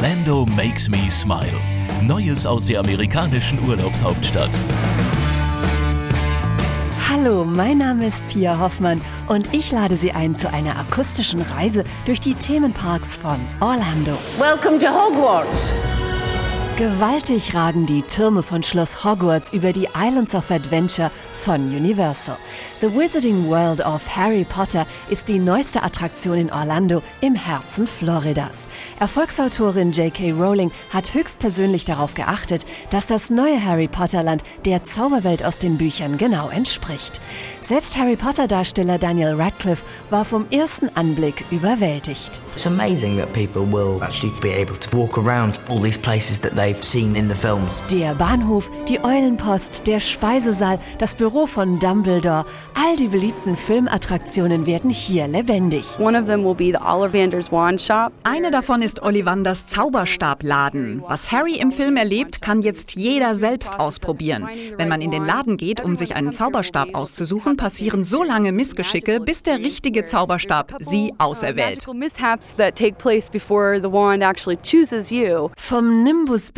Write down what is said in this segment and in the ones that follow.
Orlando makes me smile. Neues aus der amerikanischen Urlaubshauptstadt. Hallo, mein Name ist Pia Hoffmann und ich lade Sie ein zu einer akustischen Reise durch die Themenparks von Orlando. Welcome to Hogwarts. Gewaltig ragen die Türme von Schloss Hogwarts über die Islands of Adventure von Universal. The Wizarding World of Harry Potter ist die neueste Attraktion in Orlando im Herzen Floridas. Erfolgsautorin J.K. Rowling hat höchstpersönlich darauf geachtet, dass das neue Harry Potter Land der Zauberwelt aus den Büchern genau entspricht. Selbst Harry Potter Darsteller Daniel Radcliffe war vom ersten Anblick überwältigt. It's amazing that people will actually be able to walk around all these places that they've seen in the films. Der Bahnhof, die Eulenpost, der Speisesaal, das Büro von Dumbledore, all die beliebten Filmattraktionen werden hier lebendig. One of them will be the Ollivander's Wand Shop. Eine davon ist Ollivanders Zauberstabladen. Was Harry im Film erlebt, kann jetzt jeder selbst ausprobieren. Wenn man in den Laden geht, um sich einen Zauberstab auszusuchen, passieren so lange Missgeschicke, bis der richtige Zauberstab sie auserwählt. Magical mishaps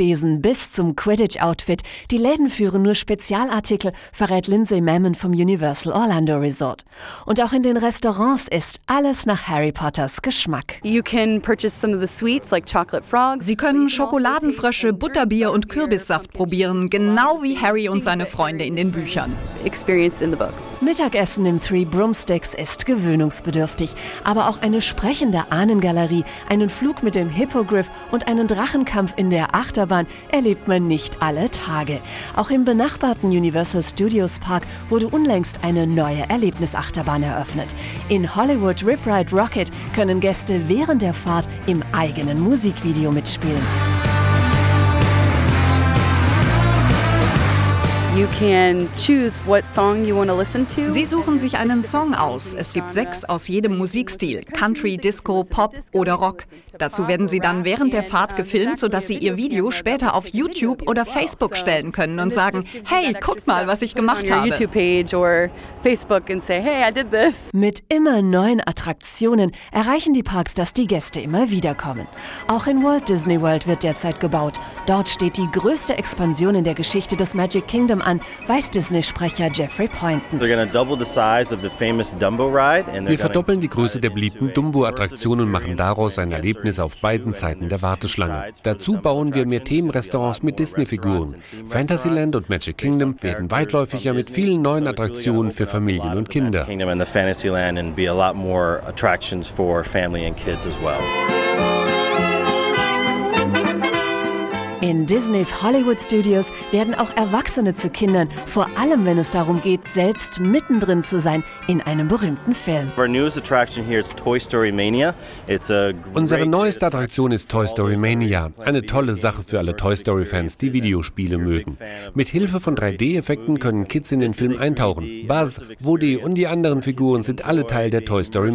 Nimbusbesen bis zum Quidditch-Outfit, die Läden führen nur Spezialartikel, verrät Lindsay Mammon vom Universal Orlando Resort. Und auch in den Restaurants ist alles nach Harry Potters Geschmack. You can purchase some of the sweets like chocolate frogs. Sie können Schokoladenfrösche, Butterbier und Kürbissaft probieren, genau wie Harry und seine Freunde in den Büchern. experienced in the books. Mittagessen im Three Broomsticks ist gewöhnungsbedürftig, aber auch eine sprechende Ahnengalerie, einen Flug mit dem Hippogriff und einen Drachenkampf in der Achterbahn erlebt man nicht alle Tage. Auch im benachbarten Universal Studios Park wurde unlängst eine neue Erlebnisachterbahn eröffnet. In Hollywood Rip Ride Rocket können Gäste während der Fahrt im eigenen Musikvideo mitspielen. You can choose what song you want to listen to. Sie suchen sich einen Song aus. Es gibt sechs aus jedem Musikstil: Country, Disco, Pop oder Rock. Dazu werden sie dann während der Fahrt gefilmt, sodass sie ihr Video später auf YouTube oder Facebook stellen können und sagen: Hey, guckt mal, was ich gemacht habe. Mit immer neuen Attraktionen erreichen die Parks, dass die Gäste immer wieder kommen. Auch in Walt Disney World wird derzeit gebaut. Dort steht die größte Expansion in der Geschichte des Magic Kingdom an, weiß Disney-Sprecher Jeffrey Poynton. Wir verdoppeln die Größe der beliebten Dumbo-Attraktion und machen daraus ein Erlebnis auf beiden Seiten der Warteschlange. Dazu bauen wir mehr Themenrestaurants mit Disney-Figuren. Fantasyland und Magic Kingdom werden weitläufiger mit vielen neuen Attraktionen für Familien und Kinder. Fantasyland and be a lot more attractions for family and kids as well. In Disneys Hollywood Studios werden auch Erwachsene zu Kindern, vor allem wenn es darum geht, selbst mittendrin zu sein in einem berühmten Film. Story Mania. Unsere neueste Attraktion ist Toy Story Mania. Eine tolle Sache für alle Toy Story-Fans, die Videospiele mögen. Mit Hilfe von 3D-Effekten können Kids in den Film eintauchen. Buzz, Woody und die anderen Figuren sind alle Teil der Toy Story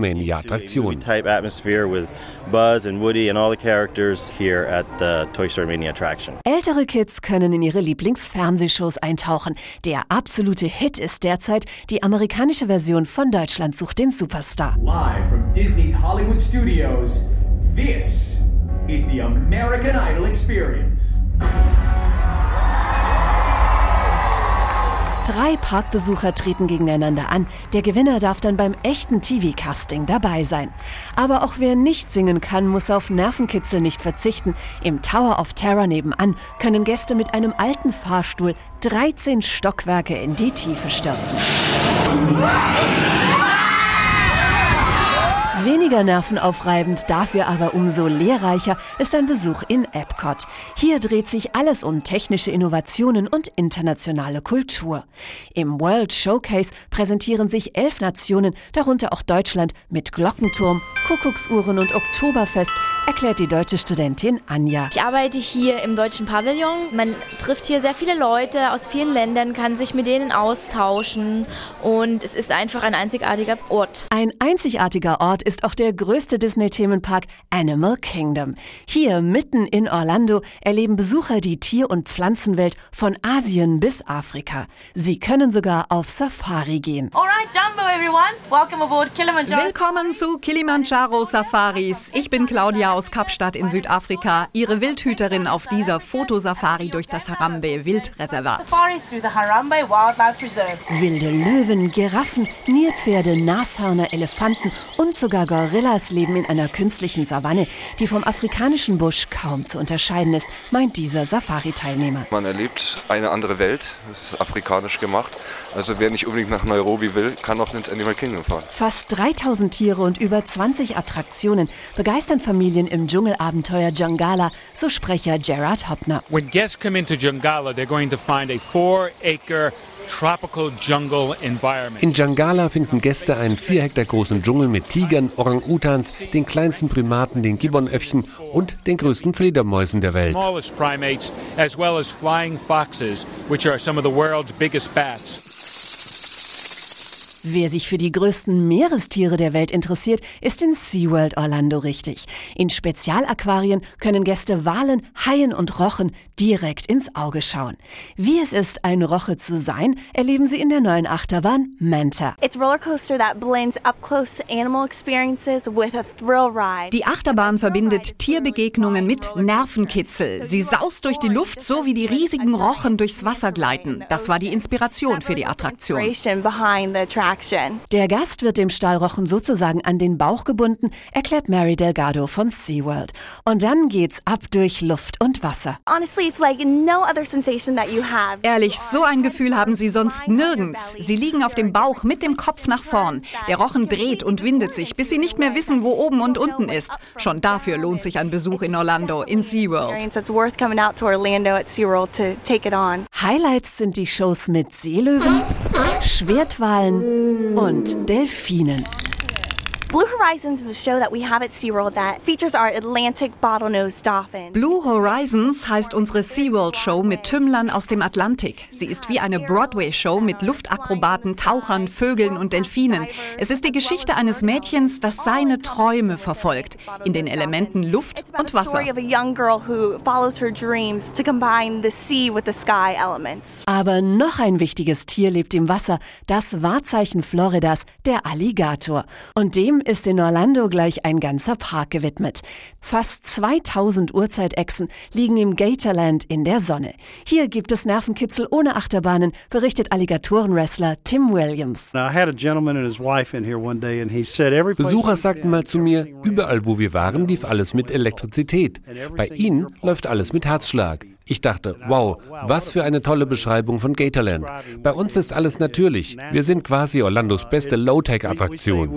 atmosphere with Buzz and Woody and all the characters here at the Toy Story Mania attraction. Ältere Kids können in ihre Lieblingsfernsehshows eintauchen. Der absolute Hit ist derzeit die amerikanische Version von Deutschland sucht den Superstar. Live from Disney's Hollywood Studios, this is the American Idol Experience. Drei Parkbesucher treten gegeneinander an. Der Gewinner darf dann beim echten TV-Casting dabei sein. Aber auch wer nicht singen kann, muss auf Nervenkitzel nicht verzichten. Im Tower of Terror nebenan können Gäste mit einem alten Fahrstuhl 13 Stockwerke in die Tiefe stürzen. Weniger nervenaufreibend, dafür aber umso lehrreicher ist ein Besuch in Epcot. Hier dreht sich alles um technische Innovationen und internationale Kultur. Im World Showcase präsentieren sich elf Nationen, darunter auch Deutschland, mit Glockenturm, Kuckucksuhren und Oktoberfest, erklärt die deutsche Studentin Anja. Ich arbeite hier im deutschen Pavillon. Man trifft hier sehr viele Leute aus vielen Ländern, kann sich mit denen austauschen und es ist einfach ein einzigartiger Ort. Ein einzigartiger Ort ist auch der größte Disney-Themenpark Animal Kingdom. Hier mitten in Orlando erleben Besucher die Tier- und Pflanzenwelt von Asien bis Afrika. Sie können sogar auf Safari gehen. All right, Jumbo, Willkommen zu Kilimanjaro Safaris. Ich bin Claudia aus Kapstadt in Südafrika, Ihre Wildhüterin auf dieser Fotosafari durch das Harambe Wildreservat. Wilde Löwen, Giraffen, Nilpferde, Nashörner, Elefanten und sogar Gorillas leben in einer künstlichen Savanne, die vom afrikanischen Busch kaum zu unterscheiden ist, meint dieser Safari-Teilnehmer. Man erlebt eine andere Welt, das ist afrikanisch gemacht. Also wer nicht unbedingt nach Nairobi will, kann auch ins Animal Kingdom fahren. Fast 3000 Tiere und über 20 Attraktionen begeistern Familien im Dschungelabenteuer Jangala, so Sprecher Gerard Hoppner. When guests come into Jangala, they're going to find a four-acre tropical jungle environment. In Jangala finden Gäste einen vier Hektar großen Dschungel mit Tigern, Orang-Utans, den kleinsten Primaten, den Gibbonäffchen und den größten Fledermäusen der Welt. Wer sich für die größten Meerestiere der Welt interessiert, ist in SeaWorld Orlando richtig. In Spezialaquarien können Gäste Walen, Haien und Rochen direkt ins Auge schauen. Wie es ist, ein Roche zu sein, erleben Sie in der neuen Achterbahn Manta. It's a roller coaster that blends up close animal experiences with a thrill ride. Die Achterbahn verbindet Tierbegegnungen mit Nervenkitzel. Sie saust durch die Luft, so wie die riesigen Rochen durchs Wasser gleiten. Das war die Inspiration für die Attraktion. Attraction. Der Gast wird dem Stahlrochen sozusagen an den Bauch gebunden, erklärt Mary Delgado von SeaWorld. Und dann geht's ab durch Luft und Wasser. Honestly, it's like no other sensation that you have. Ehrlich, so ein Gefühl haben Sie sonst nirgends. Sie liegen auf dem Bauch mit dem Kopf nach vorn. Der Rochen dreht und windet sich, bis Sie nicht mehr wissen, wo oben und unten ist. Schon dafür lohnt sich ein Besuch in Orlando, in SeaWorld. Highlights sind die Shows mit Seelöwen, Schwertwalen und Delfinen. Blue Horizons is a show that we have at SeaWorld that features our Atlantic bottlenose dolphins. Blue Horizons heißt unsere SeaWorld-Show mit Tümmlern aus dem Atlantik. Sie ist wie eine Broadway-Show mit Luftakrobaten, Tauchern, Vögeln und Delfinen. Es ist die Geschichte eines Mädchens, das seine Träume verfolgt, in den Elementen Luft und Wasser. story of a young girl who follows her dreams to combine the sea with the sky elements. Aber noch ein wichtiges Tier lebt im Wasser, das Wahrzeichen Floridas, der Alligator. Und dem ist in Orlando gleich ein ganzer Park gewidmet. Fast 2000 Urzeitechsen liegen im Gatorland in der Sonne. Hier gibt es Nervenkitzel ohne Achterbahnen, berichtet Alligatorenwrestler Tim Williams. Besucher sagten mal zu mir, überall wo wir waren, lief alles mit Elektrizität. Bei ihnen läuft alles mit Herzschlag. Ich dachte, wow, was für eine tolle Beschreibung von Gatorland. Bei uns ist alles natürlich. Wir sind quasi Orlandos beste Low-Tech-Attraktion.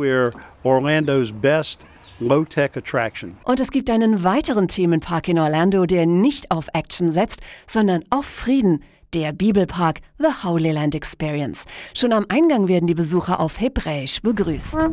Und es gibt einen weiteren Themenpark in Orlando, der nicht auf Action setzt, sondern auf Frieden. Der Bibelpark The Holy Land Experience. Schon am Eingang werden die Besucher auf Hebräisch begrüßt.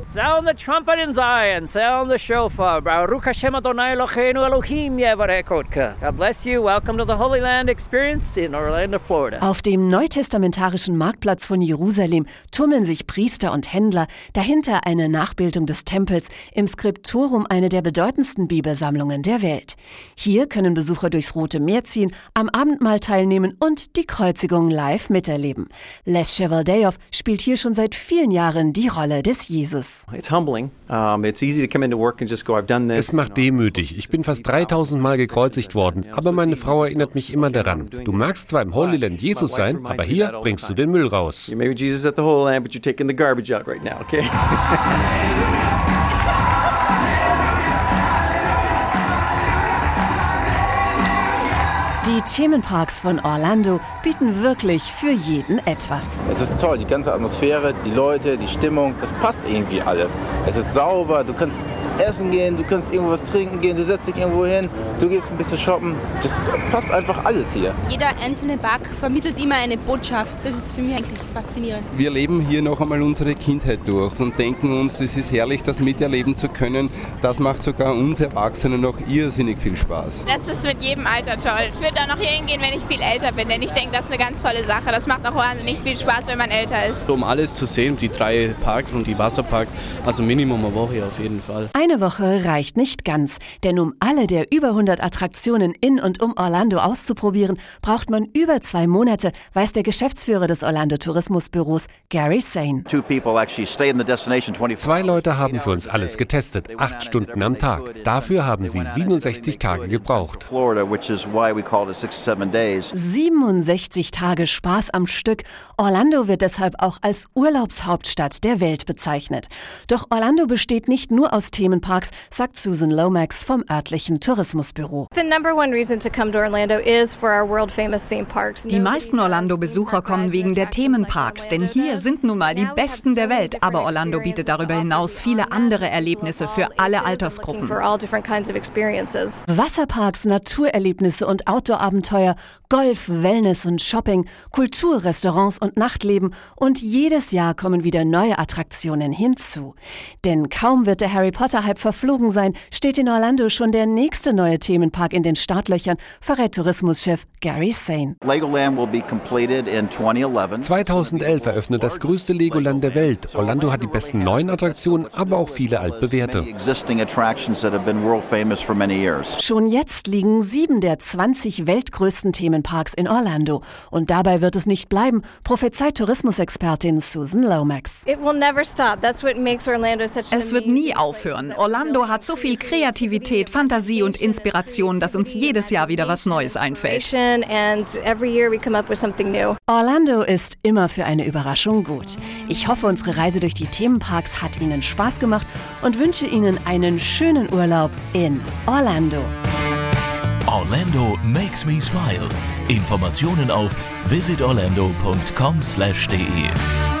Sound the trumpet in Zion, sound the shofar. Baruch Hashem Adonai Eloheinu Elohim. God bless you. Welcome to the Holy Land Experience in Orlando, Florida. Auf dem neutestamentarischen Marktplatz von Jerusalem tummeln sich Priester und Händler, dahinter eine Nachbildung des Tempels, im Skriptorum eine der bedeutendsten Bibelsammlungen der Welt. Hier können Besucher durchs Rote Meer ziehen, am Abendmahl teilnehmen und die Kreuzigung live miterleben. Les Chevaldeoff spielt hier schon seit vielen Jahren die Rolle des Jesus. Es macht demütig. Ich bin fast 3000 Mal gekreuzigt worden, aber meine Frau erinnert mich immer daran. Du magst zwar im Holy Land Jesus sein, aber hier bringst du den Müll raus. Maybe Jesus at the Holy Land, but you're taking the garbage out right now, okay? Die Themenparks von Orlando bieten wirklich für jeden etwas. Es ist toll, die ganze Atmosphäre, die Leute, die Stimmung, das passt irgendwie alles. Es ist sauber, du kannst essen gehen, du kannst irgendwo was trinken gehen, du setzt dich irgendwo hin, du gehst ein bisschen shoppen. Das passt einfach alles hier. Jeder einzelne Park vermittelt immer eine Botschaft. Das ist für mich eigentlich faszinierend. Wir leben hier noch einmal unsere Kindheit durch und denken uns, das ist herrlich, das miterleben zu können. Das macht sogar uns Erwachsenen noch irrsinnig viel Spaß. Das ist mit jedem Alter toll. Ich würde da noch hier hingehen, wenn ich viel älter bin, denn ich denke, das ist eine ganz tolle Sache. Das macht auch wahnsinnig viel Spaß, wenn man älter ist. Um alles zu sehen, die drei Parks und die Wasserparks, also Minimum eine Woche auf jeden Fall. Eine Woche reicht nicht ganz, denn um alle der über 100 Attraktionen in und um Orlando auszuprobieren, braucht man über zwei Monate, weiß der Geschäftsführer des Orlando Tourismusbüros, Gary Sane. Zwei Leute haben für uns alles getestet, acht Stunden am Tag. Dafür haben sie 67 Tage gebraucht. 67 Tage Spaß am Stück. Orlando wird deshalb auch als Urlaubshauptstadt der Welt bezeichnet. Doch Orlando besteht nicht nur aus Themenparks, sagt Susan Lomax vom örtlichen Tourismusbüro. Die meisten Orlando-Besucher kommen wegen der Themenparks, denn hier sind nun mal die besten der Welt. Aber Orlando bietet darüber hinaus viele andere Erlebnisse für alle Altersgruppen. Wasserparks, Naturerlebnisse und Outdoor-Abenteuer, Golf, Wellness und Shopping, Kultur, Restaurants und Nachtleben und jedes Jahr kommen wieder neue Attraktionen hinzu. Denn kaum wird der Harry Potter-Hype verflogen sein, steht in Orlando schon der nächste neue Themenpark in den Startlöchern, verrät Tourismuschef Gary Sane. 2011 eröffnet das größte Legoland der Welt. Orlando hat die besten neuen Attraktionen, aber auch viele altbewährte. Schon jetzt liegen sieben der 20 weltgrößten Themenparks in Orlando. Und dabei wird es nicht bleiben, prophezeit Tourismusexpertin Susan Lomax. Es wird nie aufhören. Orlando hat so viel Kreativität, Fantasie und Inspiration, dass uns jedes Jahr wieder was Neues einfällt. Orlando ist immer für eine Überraschung gut. Ich hoffe, unsere Reise durch die Themenparks hat Ihnen Spaß gemacht und wünsche Ihnen einen schönen Urlaub in Orlando. Orlando makes me smile. Informationen auf visitorlando.com/de.